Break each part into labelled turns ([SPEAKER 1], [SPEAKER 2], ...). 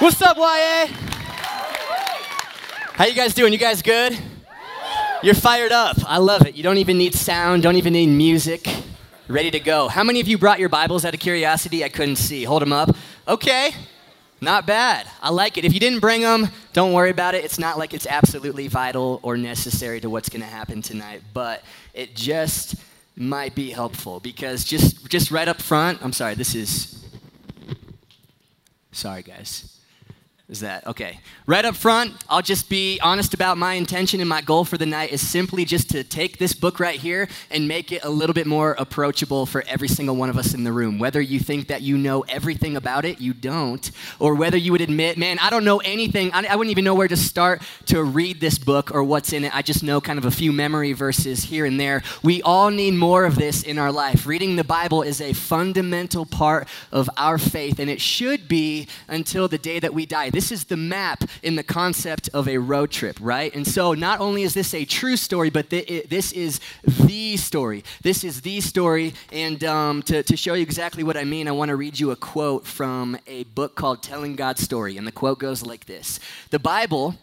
[SPEAKER 1] What's up, YA? How you guys doing? You guys good? You're fired up. I love it. You don't even need sound, don't even need music. Ready to go. How many of you brought your Bibles out of curiosity? I couldn't see. Hold them up. Okay. Not bad. I like it. If you didn't bring them, don't worry about it. It's not like it's absolutely vital or necessary to what's going to happen tonight, but it just might be helpful because just just right up front, I'm sorry, this is Sorry guys. Is that okay? Right up front, I'll just be honest about my intention and my goal for the night is simply just to take this book right here and make it a little bit more approachable for every single one of us in the room. Whether you think that you know everything about it, you don't, or whether you would admit, man, I don't know anything, I, I wouldn't even know where to start to read this book or what's in it. I just know kind of a few memory verses here and there. We all need more of this in our life. Reading the Bible is a fundamental part of our faith, and it should be until the day that we die. Is the map in the concept of a road trip, right? And so not only is this a true story, but this is the story. This is the story. And um, to, to show you exactly what I mean, I want to read you a quote from a book called Telling God's Story. And the quote goes like this The Bible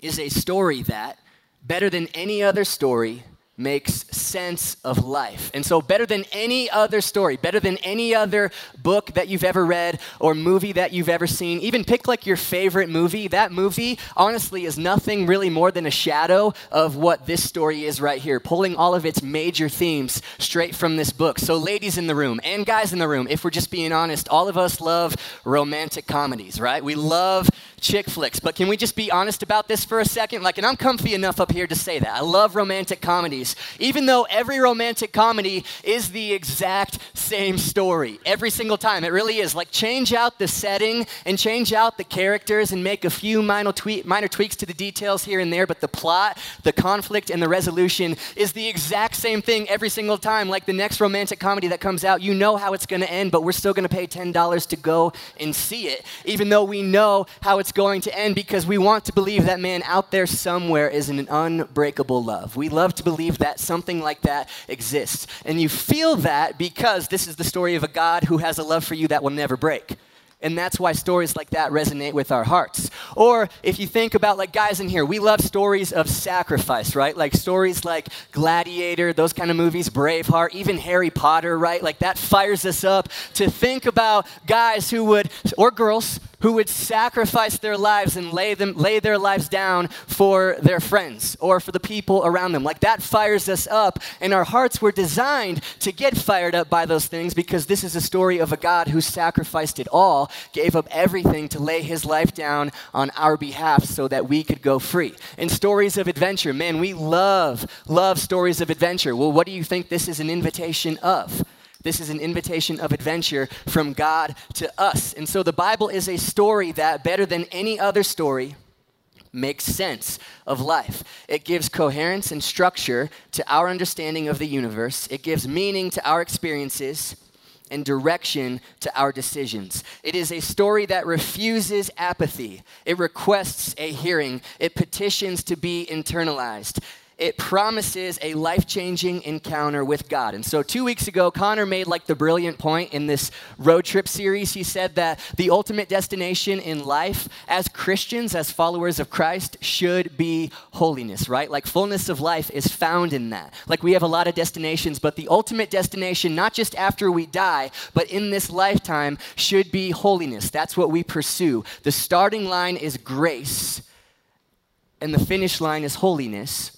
[SPEAKER 1] is a story that, better than any other story, makes sense of life. And so, better than any other story, better than any other book that you've ever read or movie that you've ever seen, even pick like your favorite movie. That movie, honestly, is nothing really more than a shadow of what this story is right here, pulling all of its major themes straight from this book. So, ladies in the room and guys in the room, if we're just being honest, all of us love romantic comedies, right? We love chick flicks. But can we just be honest about this for a second? Like, and I'm comfy enough up here to say that. I love romantic comedies, even though every romantic comedy is the exact same story every single time. It really is. Like, change out the setting and change out the characters and make a few minor, tweak, minor tweaks to the details here and there, but the plot, the conflict, and the resolution is the exact same thing every single time. Like the next romantic comedy that comes out, you know how it's going to end, but we're still going to pay $10 to go and see it, even though we know how it's going to end because we want to believe that man out there somewhere is an unbreakable love. We love to believe that something like that exists. And you feel that because this is the story of a God who has a love for you that will never break. And that's why stories like that resonate with our hearts. Or if you think about, like, guys in here, we love stories of sacrifice, right? Like stories like Gladiator, those kind of movies, Braveheart, even Harry Potter, right? Like that fires us up to think about guys who would, or girls, who would sacrifice their lives and lay, them, lay their lives down for their friends or for the people around them. Like that fires us up, and our hearts were designed to get fired up by those things because this is a story of a God who sacrificed it all, gave up everything to lay his life down on our behalf so that we could go free. And stories of adventure, man, we love, love stories of adventure. Well, what do you think this is an invitation of? This is an invitation of adventure from God to us. And so the Bible is a story that, better than any other story, makes sense of life. It gives coherence and structure to our understanding of the universe, it gives meaning to our experiences. And direction to our decisions. It is a story that refuses apathy. It requests a hearing. It petitions to be internalized it promises a life changing encounter with God. And so, two weeks ago, Connor made like the brilliant point in this road trip series. He said that the ultimate destination in life as Christians, as followers of Christ, should be holiness, right? Like, fullness of life is found in that. Like, we have a lot of destinations, but the ultimate destination, not just after we die, but in this lifetime, should be holiness. That's what we pursue. The starting line is grace, and the finish line is holiness.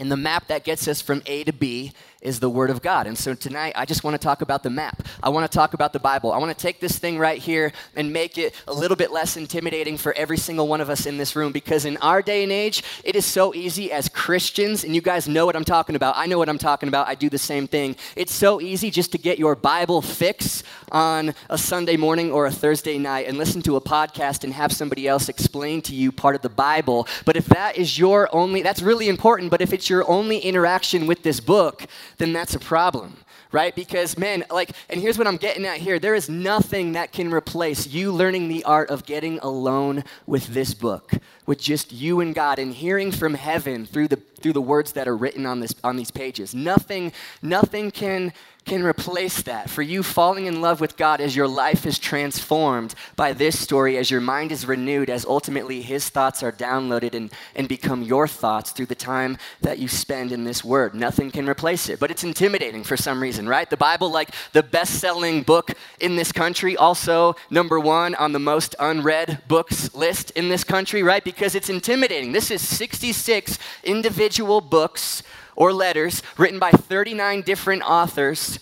[SPEAKER 1] And the map that gets us from A to B is the Word of God. And so tonight, I just want to talk about the map. I want to talk about the Bible. I want to take this thing right here and make it a little bit less intimidating for every single one of us in this room because in our day and age, it is so easy as Christians, and you guys know what I'm talking about. I know what I'm talking about. I do the same thing. It's so easy just to get your Bible fix on a Sunday morning or a Thursday night and listen to a podcast and have somebody else explain to you part of the Bible. But if that is your only, that's really important, but if it's your only interaction with this book, then that's a problem right? Because, man, like, and here's what I'm getting at here there is nothing that can replace you learning the art of getting alone with this book, with just you and God and hearing from heaven through the, through the words that are written on, this, on these pages. Nothing, nothing can can replace that. For you, falling in love with God as your life is transformed by this story, as your mind is renewed, as ultimately His thoughts are downloaded and, and become your thoughts through the time that you spend in this Word. Nothing can replace it. But it's intimidating for some reason, right? The Bible, like the best selling book in this country, also number one on the most unread books list in this country, right? Because it's intimidating. This is 66 individual books or letters written by 39 different authors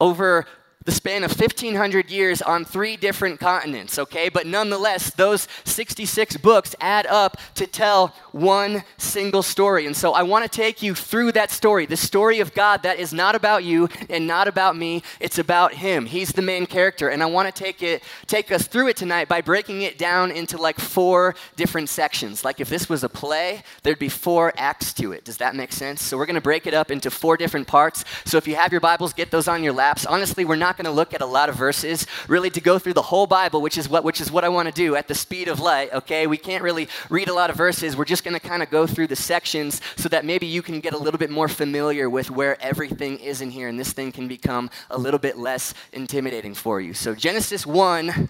[SPEAKER 1] over the span of 1500 years on three different continents, okay? But nonetheless, those 66 books add up to tell one single story. And so I want to take you through that story, the story of God that is not about you and not about me, it's about him. He's the main character, and I want to take it take us through it tonight by breaking it down into like four different sections. Like if this was a play, there'd be four acts to it. Does that make sense? So we're going to break it up into four different parts. So if you have your Bibles, get those on your laps. Honestly, we're not not going to look at a lot of verses, really to go through the whole Bible, which is what, which is what I want to do at the speed of light, okay? We can't really read a lot of verses. We're just going to kind of go through the sections so that maybe you can get a little bit more familiar with where everything is in here, and this thing can become a little bit less intimidating for you. So, Genesis 1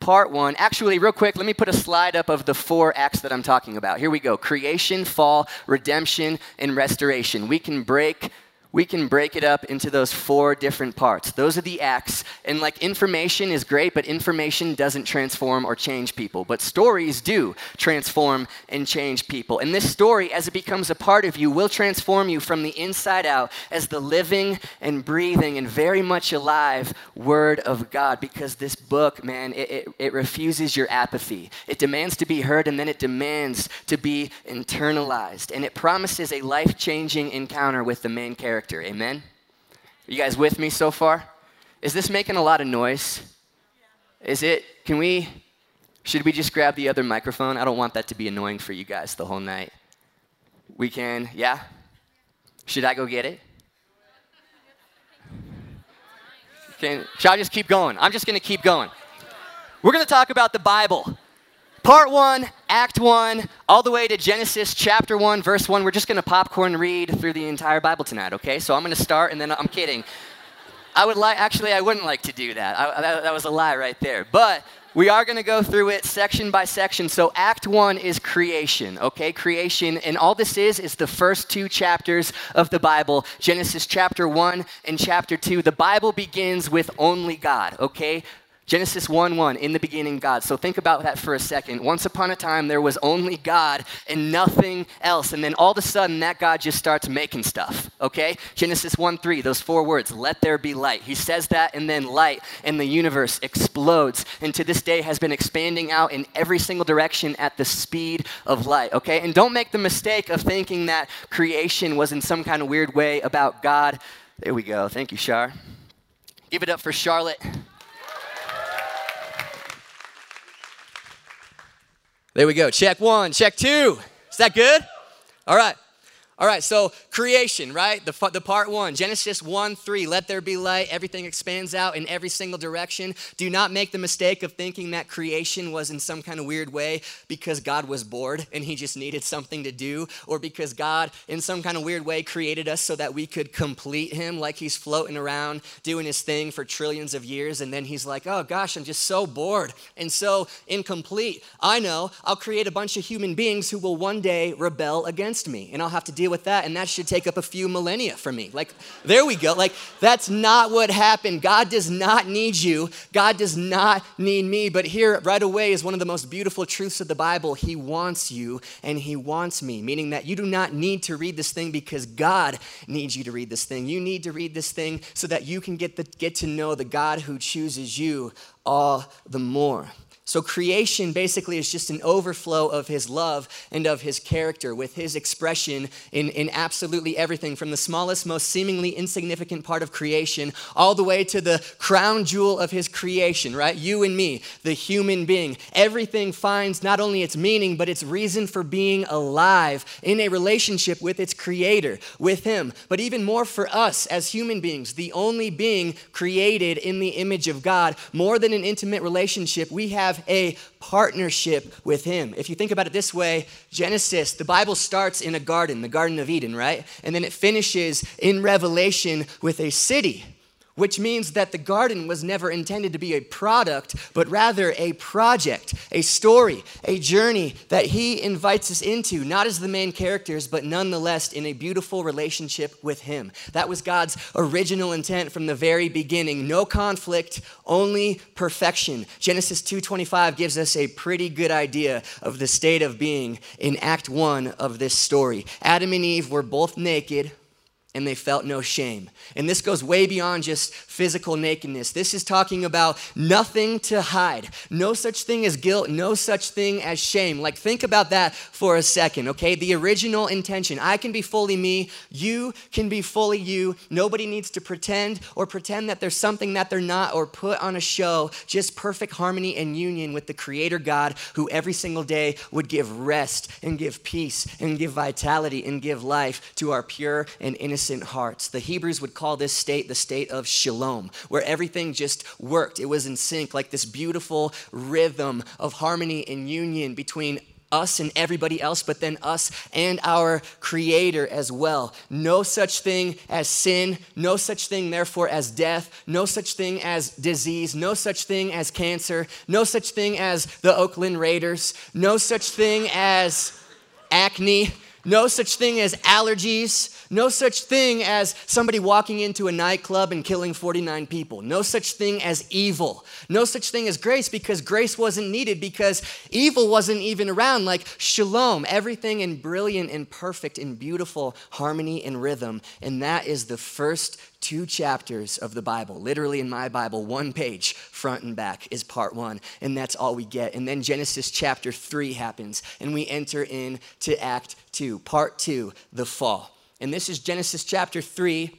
[SPEAKER 1] part one. Actually, real quick, let me put a slide up of the four acts that I'm talking about. Here we go creation, fall, redemption, and restoration. We can break we can break it up into those four different parts. Those are the acts. And like information is great, but information doesn't transform or change people. But stories do transform and change people. And this story, as it becomes a part of you, will transform you from the inside out as the living and breathing and very much alive Word of God. Because this book, man, it, it, it refuses your apathy. It demands to be heard and then it demands to be internalized. And it promises a life changing encounter with the main character character. Amen? Are you guys with me so far? Is this making a lot of noise? Is it? Can we? Should we just grab the other microphone? I don't want that to be annoying for you guys the whole night. We can, yeah? Should I go get it? Can, should I just keep going? I'm just going to keep going. We're going to talk about the Bible. Part one, Act one, all the way to Genesis chapter one, verse one. We're just going to popcorn read through the entire Bible tonight, okay? So I'm going to start, and then I'm kidding. I would like, actually, I wouldn't like to do that. I, that. That was a lie right there. But we are going to go through it section by section. So, Act one is creation, okay? Creation. And all this is, is the first two chapters of the Bible Genesis chapter one and chapter two. The Bible begins with only God, okay? Genesis 1 1, in the beginning, God. So think about that for a second. Once upon a time, there was only God and nothing else. And then all of a sudden, that God just starts making stuff, okay? Genesis 1 3, those four words, let there be light. He says that, and then light in the universe explodes. And to this day, has been expanding out in every single direction at the speed of light, okay? And don't make the mistake of thinking that creation was in some kind of weird way about God. There we go. Thank you, Shar. Give it up for Charlotte. There we go. Check one, check two. Is that good? All right. All right, so creation, right? The, the part one, Genesis 1 3, let there be light. Everything expands out in every single direction. Do not make the mistake of thinking that creation was in some kind of weird way because God was bored and he just needed something to do, or because God, in some kind of weird way, created us so that we could complete him, like he's floating around doing his thing for trillions of years. And then he's like, oh gosh, I'm just so bored and so incomplete. I know, I'll create a bunch of human beings who will one day rebel against me, and I'll have to deal deal with that, and that should take up a few millennia for me. Like, there we go. Like, that's not what happened. God does not need you, God does not need me. But here, right away, is one of the most beautiful truths of the Bible. He wants you, and He wants me, meaning that you do not need to read this thing because God needs you to read this thing. You need to read this thing so that you can get, the, get to know the God who chooses you all the more. So, creation basically is just an overflow of his love and of his character, with his expression in, in absolutely everything from the smallest, most seemingly insignificant part of creation, all the way to the crown jewel of his creation, right? You and me, the human being. Everything finds not only its meaning, but its reason for being alive in a relationship with its creator, with him. But even more for us as human beings, the only being created in the image of God, more than an intimate relationship, we have have a partnership with Him. If you think about it this way, Genesis, the Bible starts in a garden, the Garden of Eden, right? And then it finishes in Revelation with a city which means that the garden was never intended to be a product, but rather a project, a story, a journey that he invites us into, not as the main characters, but nonetheless in a beautiful relationship with him. That was God's original intent from the very beginning. No conflict, only perfection. Genesis 2:25 gives us a pretty good idea of the state of being in act 1 of this story. Adam and Eve were both naked and they felt no shame. And this goes way beyond just physical nakedness. This is talking about nothing to hide, no such thing as guilt, no such thing as shame. Like, think about that for a second, okay? The original intention I can be fully me, you can be fully you. Nobody needs to pretend or pretend that there's something that they're not or put on a show. Just perfect harmony and union with the Creator God who every single day would give rest and give peace and give vitality and give life to our pure and innocent innocent hearts. The Hebrews would call this state the state of shalom, where everything just worked. It was in sync, like this beautiful rhythm of harmony and union between us and everybody else, but then us and our Creator as well. No such thing as sin, no such thing, therefore, as death, no such thing as disease, no such thing as cancer, no such thing as the Oakland Raiders, no such thing as acne, no such thing as allergies. No such thing as somebody walking into a nightclub and killing 49 people. No such thing as evil. No such thing as grace because grace wasn't needed because evil wasn't even around. Like shalom, everything in brilliant and perfect and beautiful harmony and rhythm. And that is the first two chapters of the Bible. Literally in my Bible, one page, front and back, is part one. And that's all we get. And then Genesis chapter three happens, and we enter into Act two, part two, the fall. And this is Genesis chapter three.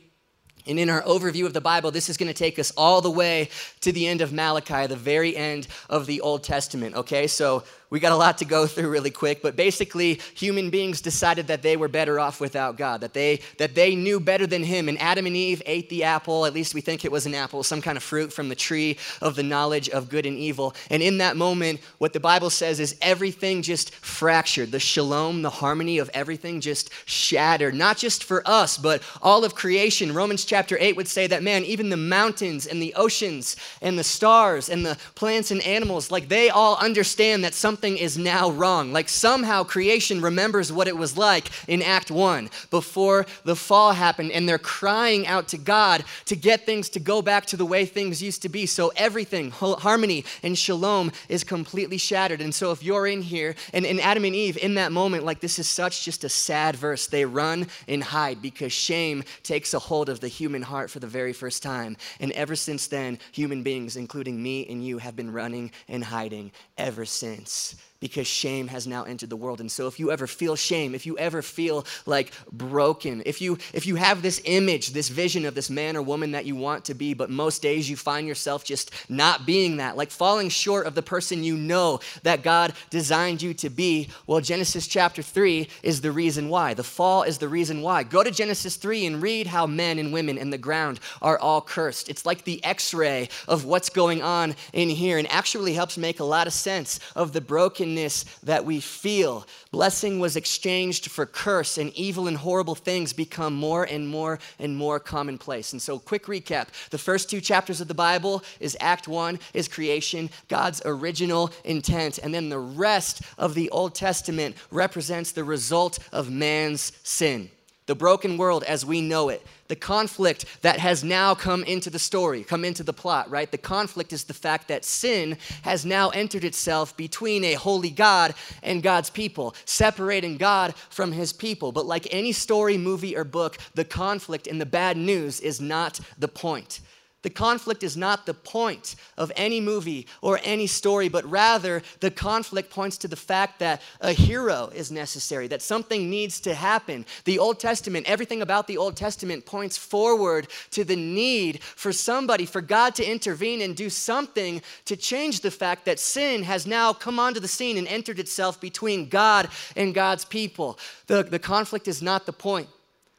[SPEAKER 1] And in our overview of the Bible, this is going to take us all the way to the end of Malachi, the very end of the Old Testament. Okay, so we got a lot to go through really quick, but basically, human beings decided that they were better off without God, that they, that they knew better than Him. And Adam and Eve ate the apple, at least we think it was an apple, some kind of fruit from the tree of the knowledge of good and evil. And in that moment, what the Bible says is everything just fractured. The shalom, the harmony of everything just shattered, not just for us, but all of creation. Romans chapter 8 would say that, man, even the mountains and the oceans and the stars and the plants and animals, like they all understand that something something is now wrong. Like somehow creation remembers what it was like in Act 1 before the fall happened, and they're crying out to God to get things to go back to the way things used to be. So everything, harmony and shalom, is completely shattered. And so if you're in here, and, and Adam and Eve, in that moment, like this is such just a sad verse, they run and hide because shame takes a hold of the human heart for the very first time. And ever since then, human beings, including me and you, have been running and hiding ever since us because shame has now entered the world. And so if you ever feel shame if you ever feel like broken if you if you have this image this vision of this man or woman that you want to be but most days you find yourself just not being that like falling short of the person you know that god designed you to be well genesis chapter 3 is the reason why. The fall is the reason why. Go to genesis 3 and read how men and women in the ground are all cursed. It's like the x-ray of what's going on in here and actually helps make a lot of sense of the broken brokenness that we feel. Blessing was exchanged for curse, and evil and horrible things become more and more and more commonplace. And so, quick recap the first two chapters of the Bible is Act One, is creation, God's original intent. And then the rest of the Old Testament represents the result of man's sin the broken world as we know it, the conflict that has now come into the story, come into the plot, right? The conflict is the fact that sin has now entered itself between a holy God and God's people, separating God from his people. But like any story, movie, or book, the conflict and the bad news is not the point. The conflict is not the point of any movie or any story, but rather the conflict points to the fact that a hero is necessary, that something needs to happen. The Old Testament, everything about the Old Testament points forward to the need for somebody, for God to intervene and do something to change the fact that sin has now come onto the scene and entered itself between God and God's people. The, the conflict is not the point.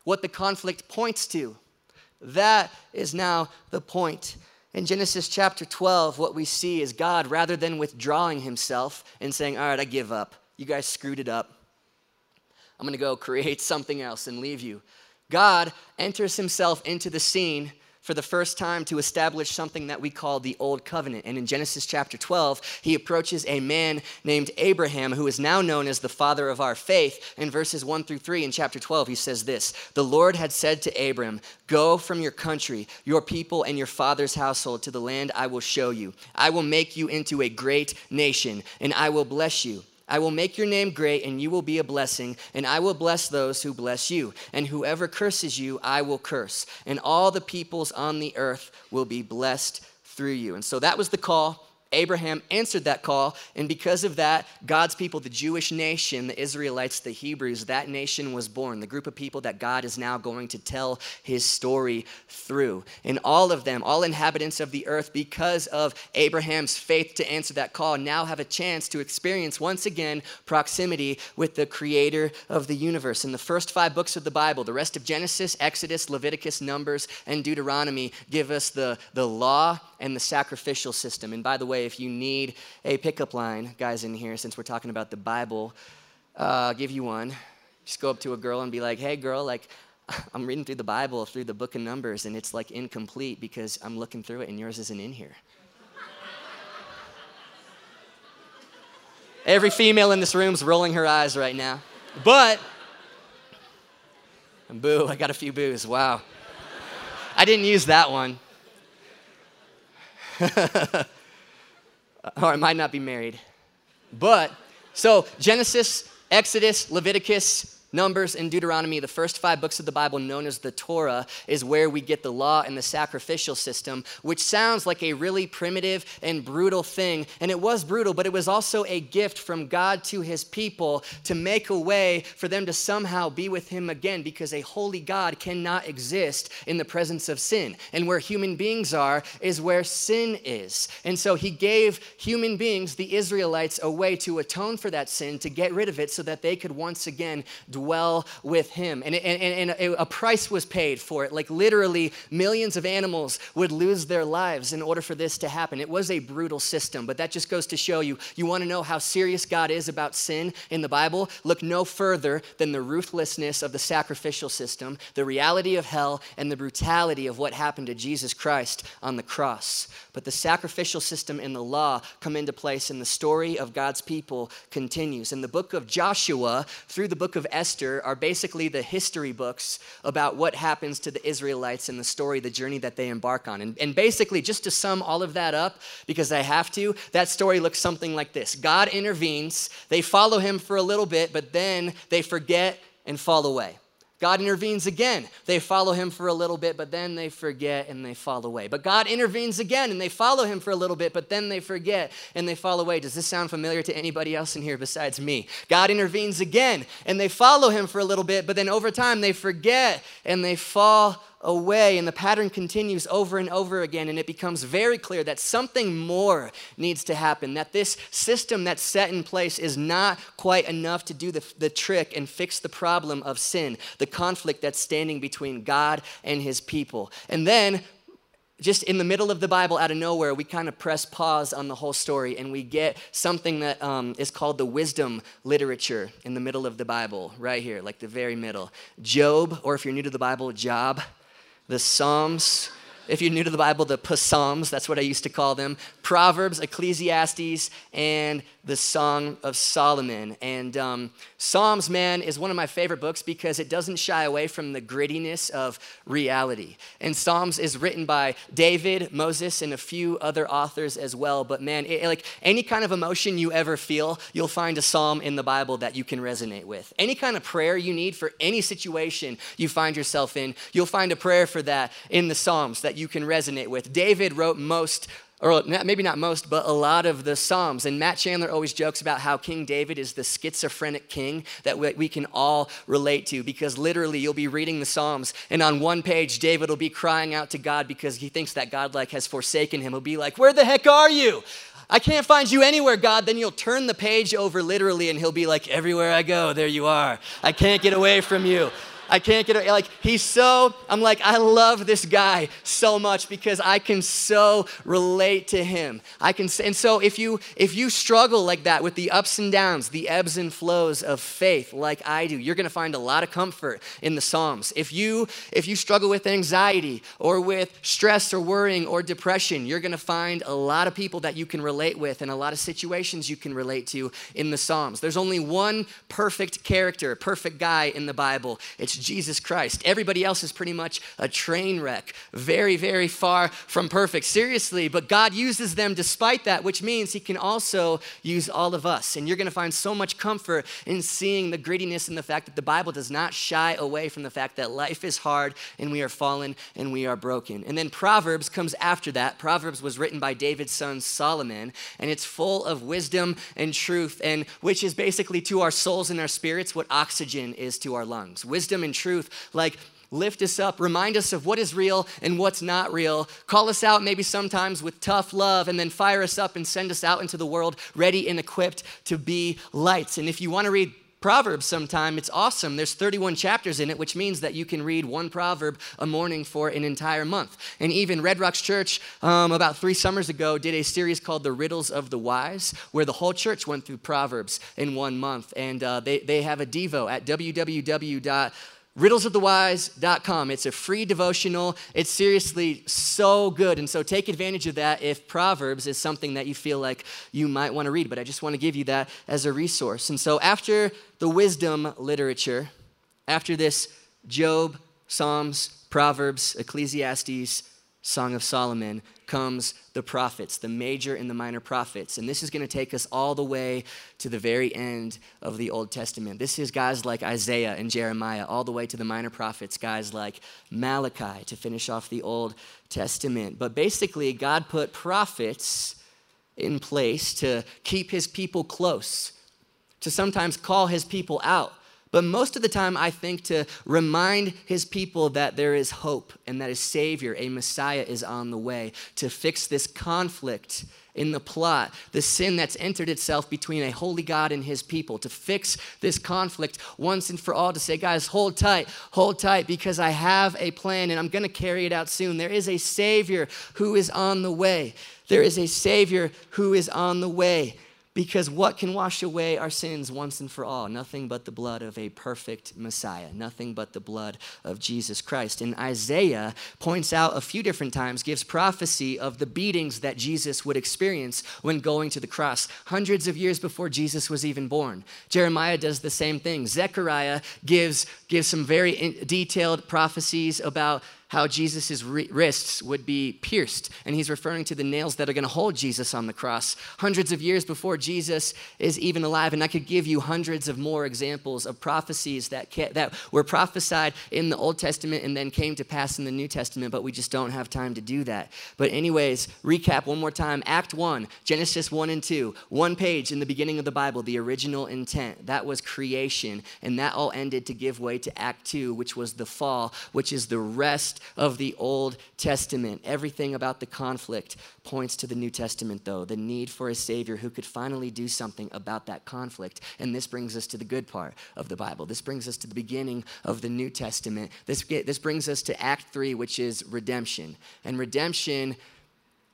[SPEAKER 1] What the conflict points to that is now the point. In Genesis chapter 12, what we see is God, rather than withdrawing himself and saying, All right, I give up. You guys screwed it up. I'm going to go create something else and leave you. God enters himself into the scene for the first time to establish something that we call the Old Covenant. And in Genesis chapter 12, he approaches a man named Abraham, who is now known as the father of our faith. In verses 1 through 3 in chapter 12, he says this The Lord had said to Abram, Go from your country, your people, and your father's household to the land I will show you. I will make you into a great nation, and I will bless you. I will make your name great, and you will be a blessing, and I will bless those who bless you. And whoever curses you, I will curse. And all the peoples on the earth will be blessed through you. And so that was the call Abraham answered that call, and because of that, God's people, the Jewish nation, the Israelites, the Hebrews, that nation was born, the group of people that God is now going to tell his story through. And all of them, all inhabitants of the earth, because of Abraham's faith to answer that call, now have a chance to experience once again proximity with the creator of the universe. In the first five books of the Bible, the rest of Genesis, Exodus, Leviticus, Numbers, and Deuteronomy give us the, the law and the sacrificial system. And by the way, if you need a pickup line, guys in here, since we're talking about the Bible, uh, I'll give you one. Just go up to a girl and be like, hey, girl, like, I'm reading through the Bible, through the book of Numbers, and it's like incomplete because I'm looking through it and yours isn't in here. Every female in this room is rolling her eyes right now. But, boo, I got a few boos. Wow. I didn't use that one. or I might not be married. But, so Genesis, Exodus, Leviticus, Numbers and Deuteronomy, the first five books of the Bible known as the Torah, is where we get the law and the sacrificial system, which sounds like a really primitive and brutal thing. And it was brutal, but it was also a gift from God to his people to make a way for them to somehow be with him again, because a holy God cannot exist in the presence of sin. And where human beings are is where sin is. And so he gave human beings, the Israelites, a way to atone for that sin, to get rid of it, so that they could once again dwell with him. And, and, and a price was paid for it. Like literally, millions of animals would lose their lives in order for this to happen. It was a brutal system, but that just goes to show you you want to know how serious God is about sin in the Bible? Look no further than the ruthlessness of the sacrificial system, the reality of hell, and the brutality of what happened to Jesus Christ on the cross. But the sacrificial system and the law come into place, and the story of God's people continues. In the book of Joshua, through the book of Esther, Esther are basically the history books about what happens to the Israelites and the story, the journey that they embark on. And, and basically, just to sum all of that up, because I have to, that story looks something like this God intervenes, they follow him for a little bit, but then they forget and fall away. God intervenes again. They follow him for a little bit, but then they forget and they fall away. But God intervenes again and they follow him for a little bit, but then they forget and they fall away. Does this sound familiar to anybody else in here besides me? God intervenes again and they follow him for a little bit, but then over time they forget and they fall away, and the pattern continues over and over again, and it becomes very clear that something more needs to happen, that this system that's set in place is not quite enough to do the, the trick and fix the problem of sin, the conflict that's standing between God and his people. And then just in the middle of the Bible, out of nowhere, we kind of press pause on the whole story and we get something that um, is called the wisdom literature in the middle of the Bible, right here, like the very middle. Job, or if you're new to the Bible, Job the Psalms. If you're new to the Bible, the Psalms, that's what I used to call them. Proverbs, Ecclesiastes, and the Song of Solomon. And um, Psalms, man, is one of my favorite books because it doesn't shy away from the grittiness of reality. And Psalms is written by David, Moses, and a few other authors as well. But man, it, like any kind of emotion you ever feel, you'll find a psalm in the Bible that you can resonate with. Any kind of prayer you need for any situation you find yourself in, you'll find a prayer for that in the Psalms that you can resonate with. David wrote most or maybe not most, but a lot of the Psalms. And Matt Chandler always jokes about how King David is the schizophrenic king that we can all relate to because literally you'll be reading the Psalms and on one page David will be crying out to God because he thinks that God like has forsaken him. He'll be like, "Where the heck are you? I can't find you anywhere, God." Then you'll turn the page over literally and he'll be like, "Everywhere I go, there you are. I can't get away from you." I can't get it. Like, he's so, I'm like, I love this guy so much because I can so relate to him. I can, and so if you, if you struggle like that with the ups and downs, the ebbs and flows of faith like I do, you're going to find a lot of comfort in the Psalms. If you, if you struggle with anxiety or with stress or worrying or depression, you're going to find a lot of people that you can relate with and a lot of situations you can relate to in the Psalms. There's only one perfect character, perfect guy in the Bible. It's Jesus Christ. Everybody else is pretty much a train wreck, very, very far from perfect. Seriously, but God uses them despite that, which means He can also use all of us. And you're going to find so much comfort in seeing the grittiness and the fact that the Bible does not shy away from the fact that life is hard and we are fallen and we are broken. And then Proverbs comes after that. Proverbs was written by David's son Solomon, and it's full of wisdom and truth, and which is basically to our souls and our spirits what oxygen is to our lungs. Wisdom and truth, like lift us up, remind us of what is real and what's not real, call us out maybe sometimes with tough love, and then fire us up and send us out into the world ready and equipped to be lights. And if you want to read Proverbs sometime. It's awesome. There's 31 chapters in it, which means that you can read one proverb a morning for an entire month. And even Red Rocks Church, um, about three summers ago, did a series called The Riddles of the Wise, where the whole church went through Proverbs in one month. And uh, they, they have a Devo at www riddlesofthewise.com. It's a free devotional. It's seriously so good. And so take advantage of that if Proverbs is something that you feel like you might want to read. But I just want to give you that as a resource. And so after the wisdom literature, after this Job, Psalms, Proverbs, Ecclesiastes, Song of Solomon, comes the prophets, the major and the minor prophets. And this is going to take us all the way to the very end of the Old Testament. This is guys like Isaiah and Jeremiah, all the way to the minor prophets, guys like Malachi to finish off the Old Testament. But basically, God put prophets in place to keep his people close, to sometimes call his people out but most of the time, I think to remind his people that there is hope and that a Savior, a Messiah, is on the way to fix this conflict in the plot, the sin that's entered itself between a holy God and his people, to fix this conflict once and for all, to say, guys, hold tight, hold tight, because I have a plan and I'm going to carry it out soon. There is a Savior who is on the way. There is a Savior who is on the way. Because what can wash away our sins once and for all? Nothing but the blood of a perfect Messiah, nothing but the blood of Jesus Christ. And Isaiah points out a few different times, gives prophecy of the beatings that Jesus would experience when going to the cross, hundreds of years before Jesus was even born. Jeremiah does the same thing. Zechariah gives, gives some very detailed prophecies about how Jesus' wrists would be pierced. And he's referring to the nails that are going to hold Jesus on the cross hundreds of years before Jesus is even alive. And I could give you hundreds of more examples of prophecies that, that were prophesied in the Old Testament and then came to pass in the New Testament, but we just don't have time to do that. But, anyways, recap one more time Act 1, Genesis 1 and 2, one page in the beginning of the Bible, the original intent. That was creation. And that all ended to give way to Act 2, which was the fall, which is the rest of the Old Testament. Everything about the conflict points to the New Testament, though, the need for a Savior who could finally do something about that conflict. And this brings us to the good part of the Bible. This brings us to the beginning of the New Testament. This, this brings us to Act 3, which is redemption. And redemption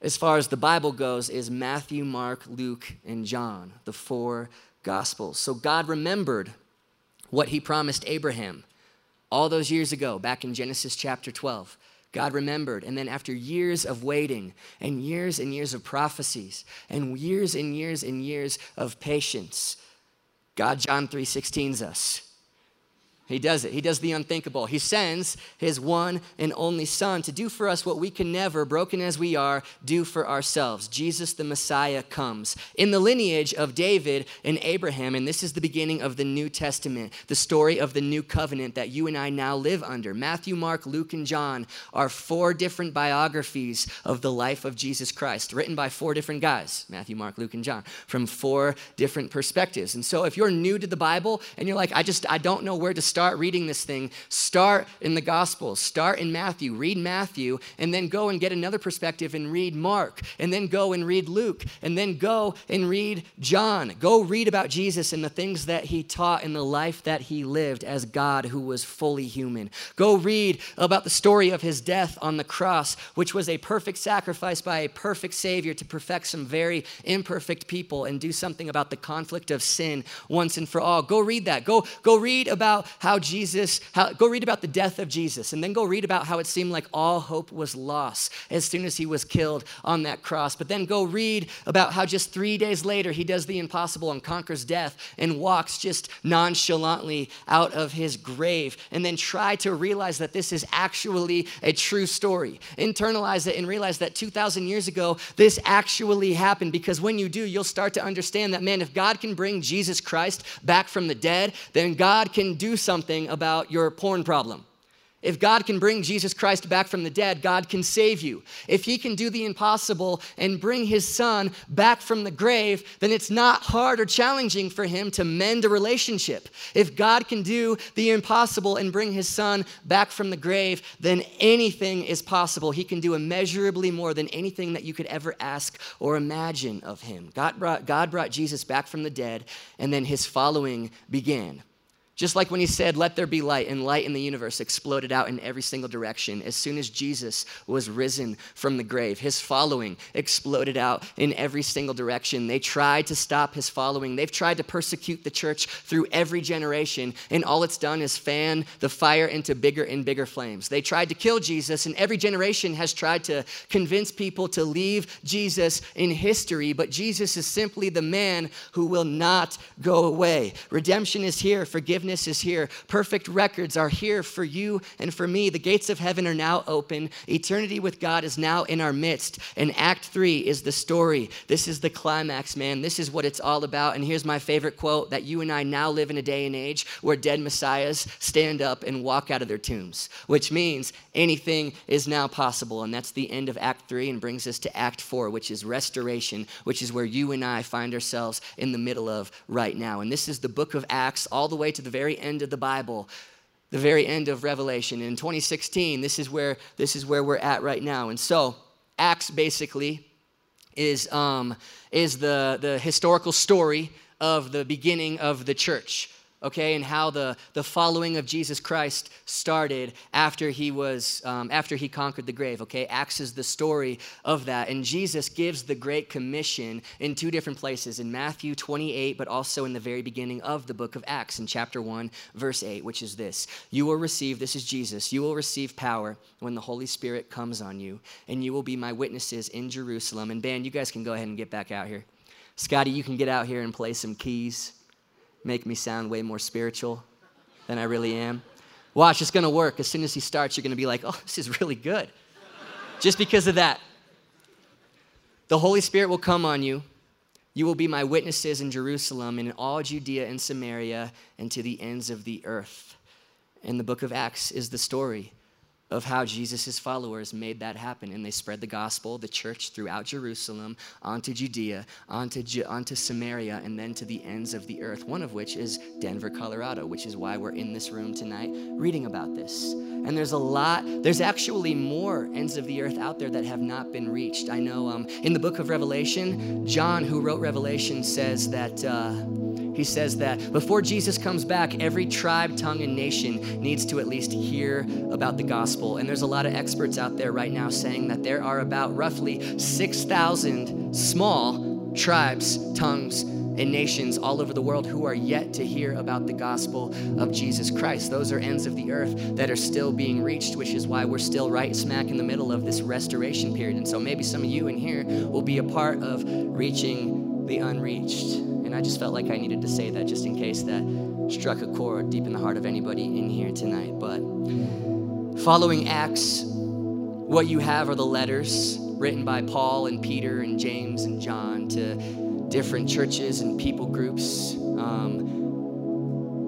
[SPEAKER 1] as far as the Bible goes, is Matthew, Mark, Luke, and John, the four Gospels. So God remembered what he promised Abraham all those years ago, back in Genesis chapter 12, God remembered. And then, after years of waiting and years and years of prophecies and years and years and years of patience, God, John 3 16s us. He does it. He does the unthinkable. He sends his one and only Son to do for us what we can never, broken as we are, do for ourselves. Jesus the Messiah comes in the lineage of David and Abraham, and this is the beginning of the New Testament, the story of the new covenant that you and I now live under. Matthew, Mark, Luke, and John are four different biographies of the life of Jesus Christ, written by four different guys Matthew, Mark, Luke, and John, from four different perspectives. And so if you're new to the Bible and you're like, I just, I don't know where to start reading this thing, start in the Gospels, start in Matthew, read Matthew, and then go and get another perspective and read Mark, and then go and read Luke, and then go and read John. Go read about Jesus and the things that he taught and the life that he lived as God who was fully human. Go read about the story of his death on the cross, which was a perfect sacrifice by a perfect Savior to perfect some very imperfect people and do something about the conflict of sin once and for all. Go read that. Go, go read about how Jesus, how, go read about the death of Jesus, and then go read about how it seemed like all hope was lost as soon as he was killed on that cross. But then go read about how just three days later he does the impossible and conquers death and walks just nonchalantly out of his grave. And then try to realize that this is actually a true story. Internalize it and realize that 2,000 years ago, this actually happened because when you do, you'll start to understand that, man, if God can bring Jesus Christ back from the dead, then God can do something about your porn problem. If God can bring Jesus Christ back from the dead, God can save you. If He can do the impossible and bring His Son back from the grave, then it's not hard or challenging for Him to mend a relationship. If God can do the impossible and bring His Son back from the grave, then anything is possible. He can do immeasurably more than anything that you could ever ask or imagine of Him. God brought, God brought Jesus back from the dead, and then His following began. Just like when he said, Let there be light, and light in the universe exploded out in every single direction. As soon as Jesus was risen from the grave, his following exploded out in every single direction. They tried to stop his following. They've tried to persecute the church through every generation, and all it's done is fan the fire into bigger and bigger flames. They tried to kill Jesus, and every generation has tried to convince people to leave Jesus in history, but Jesus is simply the man who will not go away. Redemption is here, forgiveness forgiveness is here. Perfect records are here for you and for me. The gates of heaven are now open. Eternity with God is now in our midst. And Act 3 is the story. This is the climax, man. This is what it's all about. And here's my favorite quote that you and I now live in a day and age where dead messiahs stand up and walk out of their tombs, which means anything is now possible. And that's the end of Act 3 and brings us to Act 4, which is restoration, which is where you and I find ourselves in the middle of right now. And this is the book of Acts all the way to the very end of the Bible, the very end of Revelation. In 2016, this is where this is where we're at right now. And so, Acts basically is um, is the the historical story of the beginning of the church okay, and how the, the following of Jesus Christ started after he was um, after he conquered the grave. Okay, Acts is the story of that, and Jesus gives the Great Commission in two different places in Matthew 28, but also in the very beginning of the book of Acts in chapter 1, verse 8, which is this: You will receive. This is Jesus. You will receive power when the Holy Spirit comes on you, and you will be my witnesses in Jerusalem. And Ben, you guys can go ahead and get back out here. Scotty, you can get out here and play some keys make me sound way more spiritual than I really am. Watch, it's gonna work. As soon as he starts, you're gonna be like, oh, this is really good. Just because of that. The Holy Spirit will come on you. You will be my witnesses in Jerusalem and in all Judea and Samaria and to the ends of the earth. And the book of Acts is the story of how Jesus' followers made that happen. And they spread the gospel, the church throughout Jerusalem, onto Judea, onto, onto Samaria, and then to the ends of the earth, one of which is Denver, Colorado, which is why we're in this room tonight reading about this. And there's a lot, there's actually more ends of the earth out there that have not been reached. I know um, in the book of Revelation, John, who wrote Revelation, says that. Uh, he says that before Jesus comes back, every tribe, tongue, and nation needs to at least hear about the gospel. And there's a lot of experts out there right now saying that there are about roughly 6,000 small tribes, tongues, and nations all over the world who are yet to hear about the gospel of Jesus Christ. Those are ends of the earth that are still being reached, which is why we're still right smack in the middle of this restoration period. And so maybe some of you in here will be a part of reaching the unreached. And I just felt like I needed to say that just in case that struck a chord deep in the heart of anybody in here tonight. But following Acts, what you have are the letters written by Paul and Peter and James and John to different churches and people groups. Um,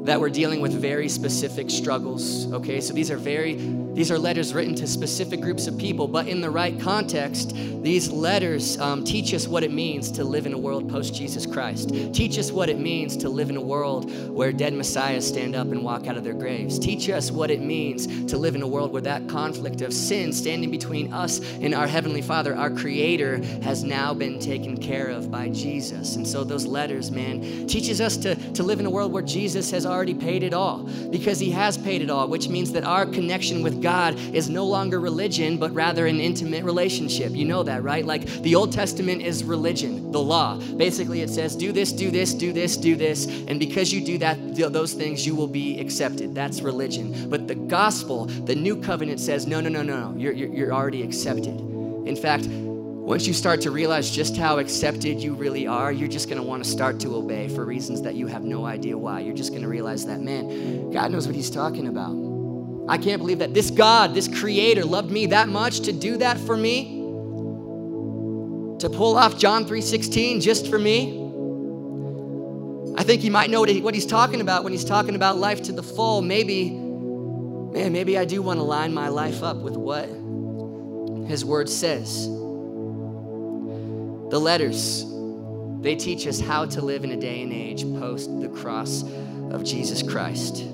[SPEAKER 1] that we're dealing with very specific struggles. Okay, so these are very these are letters written to specific groups of people, but in the right context, these letters um, teach us what it means to live in a world post Jesus Christ. Teach us what it means to live in a world where dead messiahs stand up and walk out of their graves. Teach us what it means to live in a world where that conflict of sin standing between us and our Heavenly Father, our Creator, has now been taken care of by Jesus. And so those letters, man, teaches us to, to live in a world where Jesus has already paid it all because He has paid it all, which means that our connection with God is no longer religion, but rather an intimate relationship. You know that, right? Like the Old Testament is religion, the law. Basically, it says, do this, do this, do this, do this. And because you do that, those things, you will be accepted. That's religion. But the gospel, the new covenant says, no, no, no, no, no. You're, you're, you're already accepted. In fact, once you start to realize just how accepted you really are, you're just going to want to start to obey for reasons that you have no idea why. You're just going to realize that, man, God knows what He's talking about. I can't believe that this God, this creator, loved me that much to do that for me. To pull off John 3:16 just for me. I think he might know what, what he's talking about when he's talking about life to the full. Maybe, man, maybe I do want to line my life up with what his word says. The letters, they teach us how to live in a day and age post the cross of Jesus Christ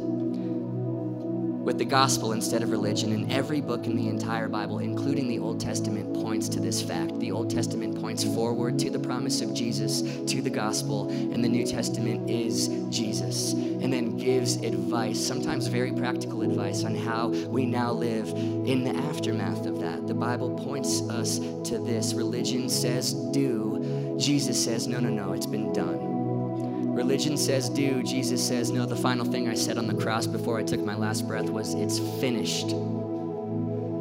[SPEAKER 1] with the gospel instead of religion. And every book in the entire Bible, including the Old Testament, points to this fact. The Old Testament points forward to the promise of Jesus, to the gospel, and the New Testament is Jesus. And then gives advice, sometimes very practical advice, on how we now live in the aftermath of that. The Bible points us to this. Religion says do, Jesus says no, no, no, it's been done. Religion says do, Jesus says no. The final thing I said on the cross before I took my last breath was, It's finished.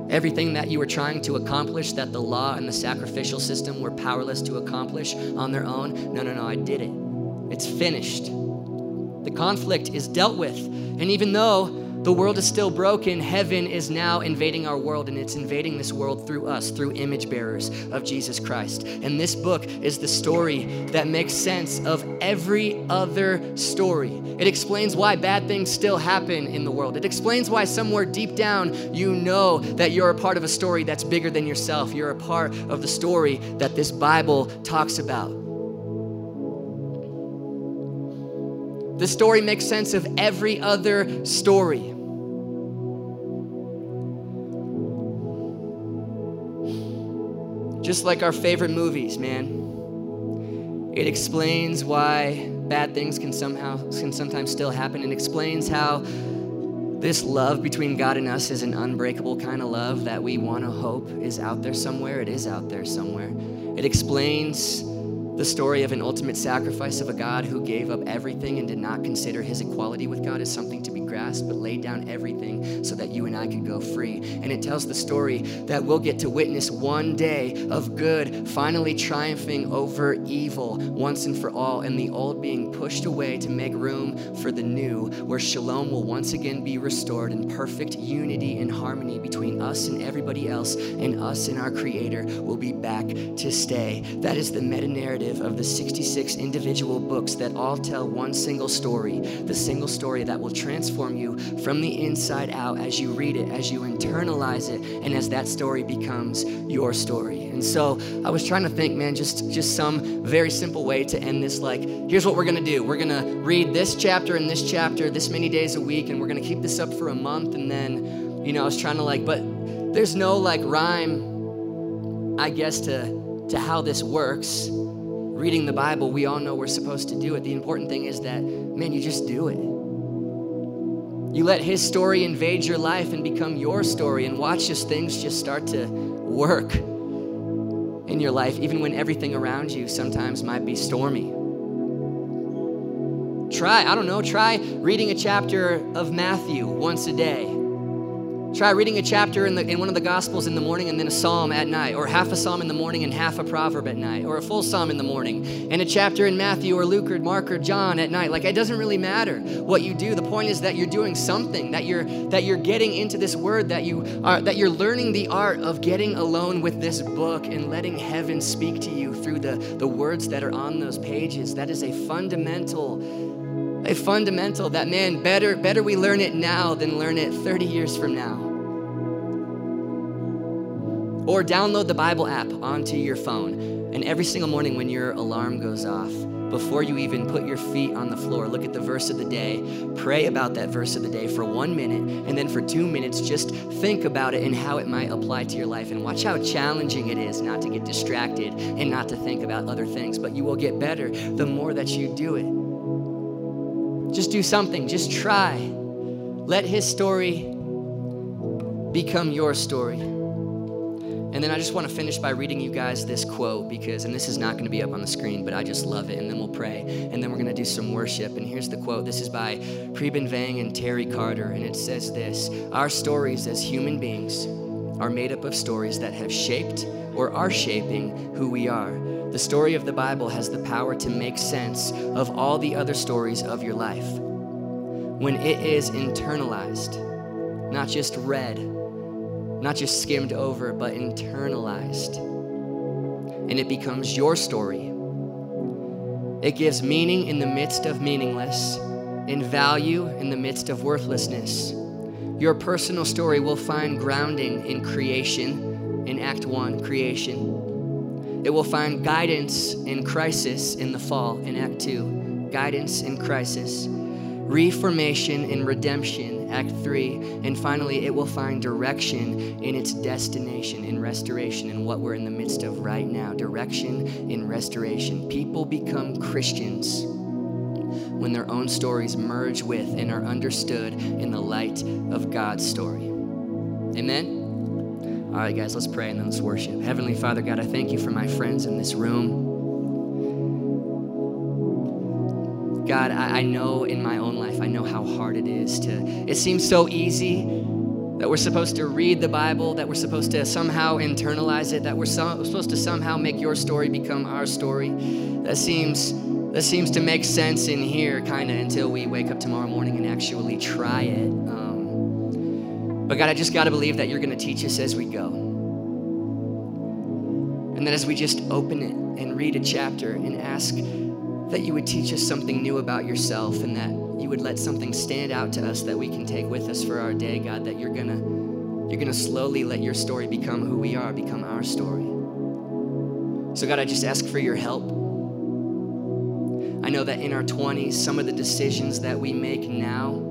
[SPEAKER 1] Everything that you were trying to accomplish, that the law and the sacrificial system were powerless to accomplish on their own, no, no, no, I did it. It's finished. The conflict is dealt with. And even though the world is still broken. Heaven is now invading our world, and it's invading this world through us, through image bearers of Jesus Christ. And this book is the story that makes sense of every other story. It explains why bad things still happen in the world. It explains why somewhere deep down you know that you're a part of a story that's bigger than yourself. You're a part of the story that this Bible talks about. The story makes sense of every other story. Just like our favorite movies, man. It explains why bad things can somehow can sometimes still happen and explains how this love between God and us is an unbreakable kind of love that we want to hope is out there somewhere. It is out there somewhere. It explains the story of an ultimate sacrifice of a God who gave up everything and did not consider his equality with God as something to be grasped, but laid down everything so that you and I could go free. And it tells the story that we'll get to witness one day of good finally triumphing over evil once and for all, and the old being pushed away to make room for the new, where shalom will once again be restored in perfect unity and harmony between us and everybody else, and us and our Creator will be back to stay. That is the meta narrative of the 66 individual books that all tell one single story, the single story that will transform you from the inside out as you read it, as you internalize it, and as that story becomes your story. And so I was trying to think, man, just, just some very simple way to end this. Like, here's what we're going to do we're going to read this chapter and this chapter this many days a week, and we're going to keep this up for a month. And then, you know, I was trying to like, but there's no like rhyme, I guess, to, to how this works reading the Bible, we all know we're supposed to do it. The important thing is that, man, you just do it. You let His story invade your life and become your story, and watch as things just start to work in your life, even when everything around you sometimes might be stormy. Try, I don't know, try reading a chapter of Matthew once a day. Try reading a chapter in, the, in one of the Gospels in the morning and then a psalm at night, or half a psalm in the morning and half a proverb at night, or a full psalm in the morning, and a chapter in Matthew or Luke or Mark or John at night. Like it doesn't really matter what you do. The point is that you're doing something, that you're that you're getting into this word, that you are that you're learning the art of getting alone with this book and letting heaven speak to you through the, the words that are on those pages. That is a fundamental a fundamental that man better better we learn it now than learn it 30 years from now. Or download the bible app onto your phone and every single morning when your alarm goes off before you even put your feet on the floor look at the verse of the day. Pray about that verse of the day for one minute and then for two minutes just think about it and how it might apply to your life. And watch how challenging it is not to get distracted and not to think about other things. But you will get better the more that you do it just do something, just try. Let his story become your story. And then I just want to finish by reading you guys this quote because, and this is not going to be up on the screen, but I just love it. And then we'll pray. And then we're going to do some worship. And here's the quote. This is by Preben Vang and Terry Carter. And it says this Our stories as human beings are made up of stories that have shaped or are shaping who we are. The story of the Bible has the power to make sense of all the other stories of your life. When it is internalized, not just read, not just skimmed over, but internalized, and it becomes your story. It gives meaning in the midst of meaningless and value in the midst of worthlessness. Your personal story will find grounding in creation, in Act 1, creation it will find guidance in crisis in the fall in Act 2, guidance in crisis, reformation in redemption, Act 3, and finally, it will find direction in its destination, in restoration, in what we're in the midst of right now. Direction in restoration. People become Christians when their own stories merge with and are understood in the light of God's story. Amen. All right, guys, let's pray and then let's worship. Heavenly Father, God, I thank you for my friends in this room. God, I, I know in my own life, I know how hard it is to, it seems so easy that we're supposed to read the Bible, that we're supposed to somehow internalize it, that we're so, supposed to somehow make your story become our story. That seems that seems to make sense in here, kind of, until we wake up tomorrow morning and actually try it. Um, but God, I just got to believe that you're going to teach us as we go. And that as we just open it and read a chapter and ask that you would teach us something new about yourself and that you would let something stand out to us that we can take with us for our day, God, that you're going to you're going to slowly let your story become who we are, become our story. So God, I just ask for your help. I know that in our 20s, some of the decisions that we make now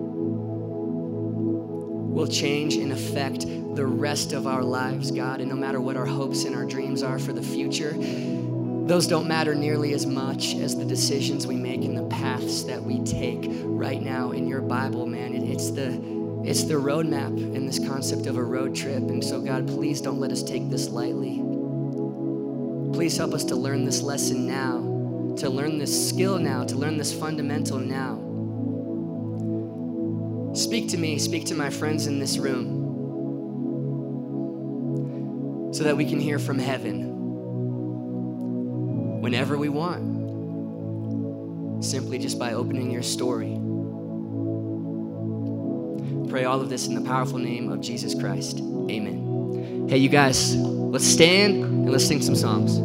[SPEAKER 1] will change and affect the rest of our lives, God. And no matter what our hopes and our dreams are for the future, those don't matter nearly as much as the decisions we make and the paths that we take right now in your Bible, man. It's the it's the roadmap and this concept of a road trip. And so, God, please don't let us take this lightly. Please help us to learn this lesson now, to learn this skill now, to learn this fundamental now. Speak to me, speak to my friends in this room so that we can hear from heaven whenever we want, simply just by opening your story. Pray all of this in the powerful name of Jesus Christ. Amen. Hey, you guys, let's stand and let's sing some songs.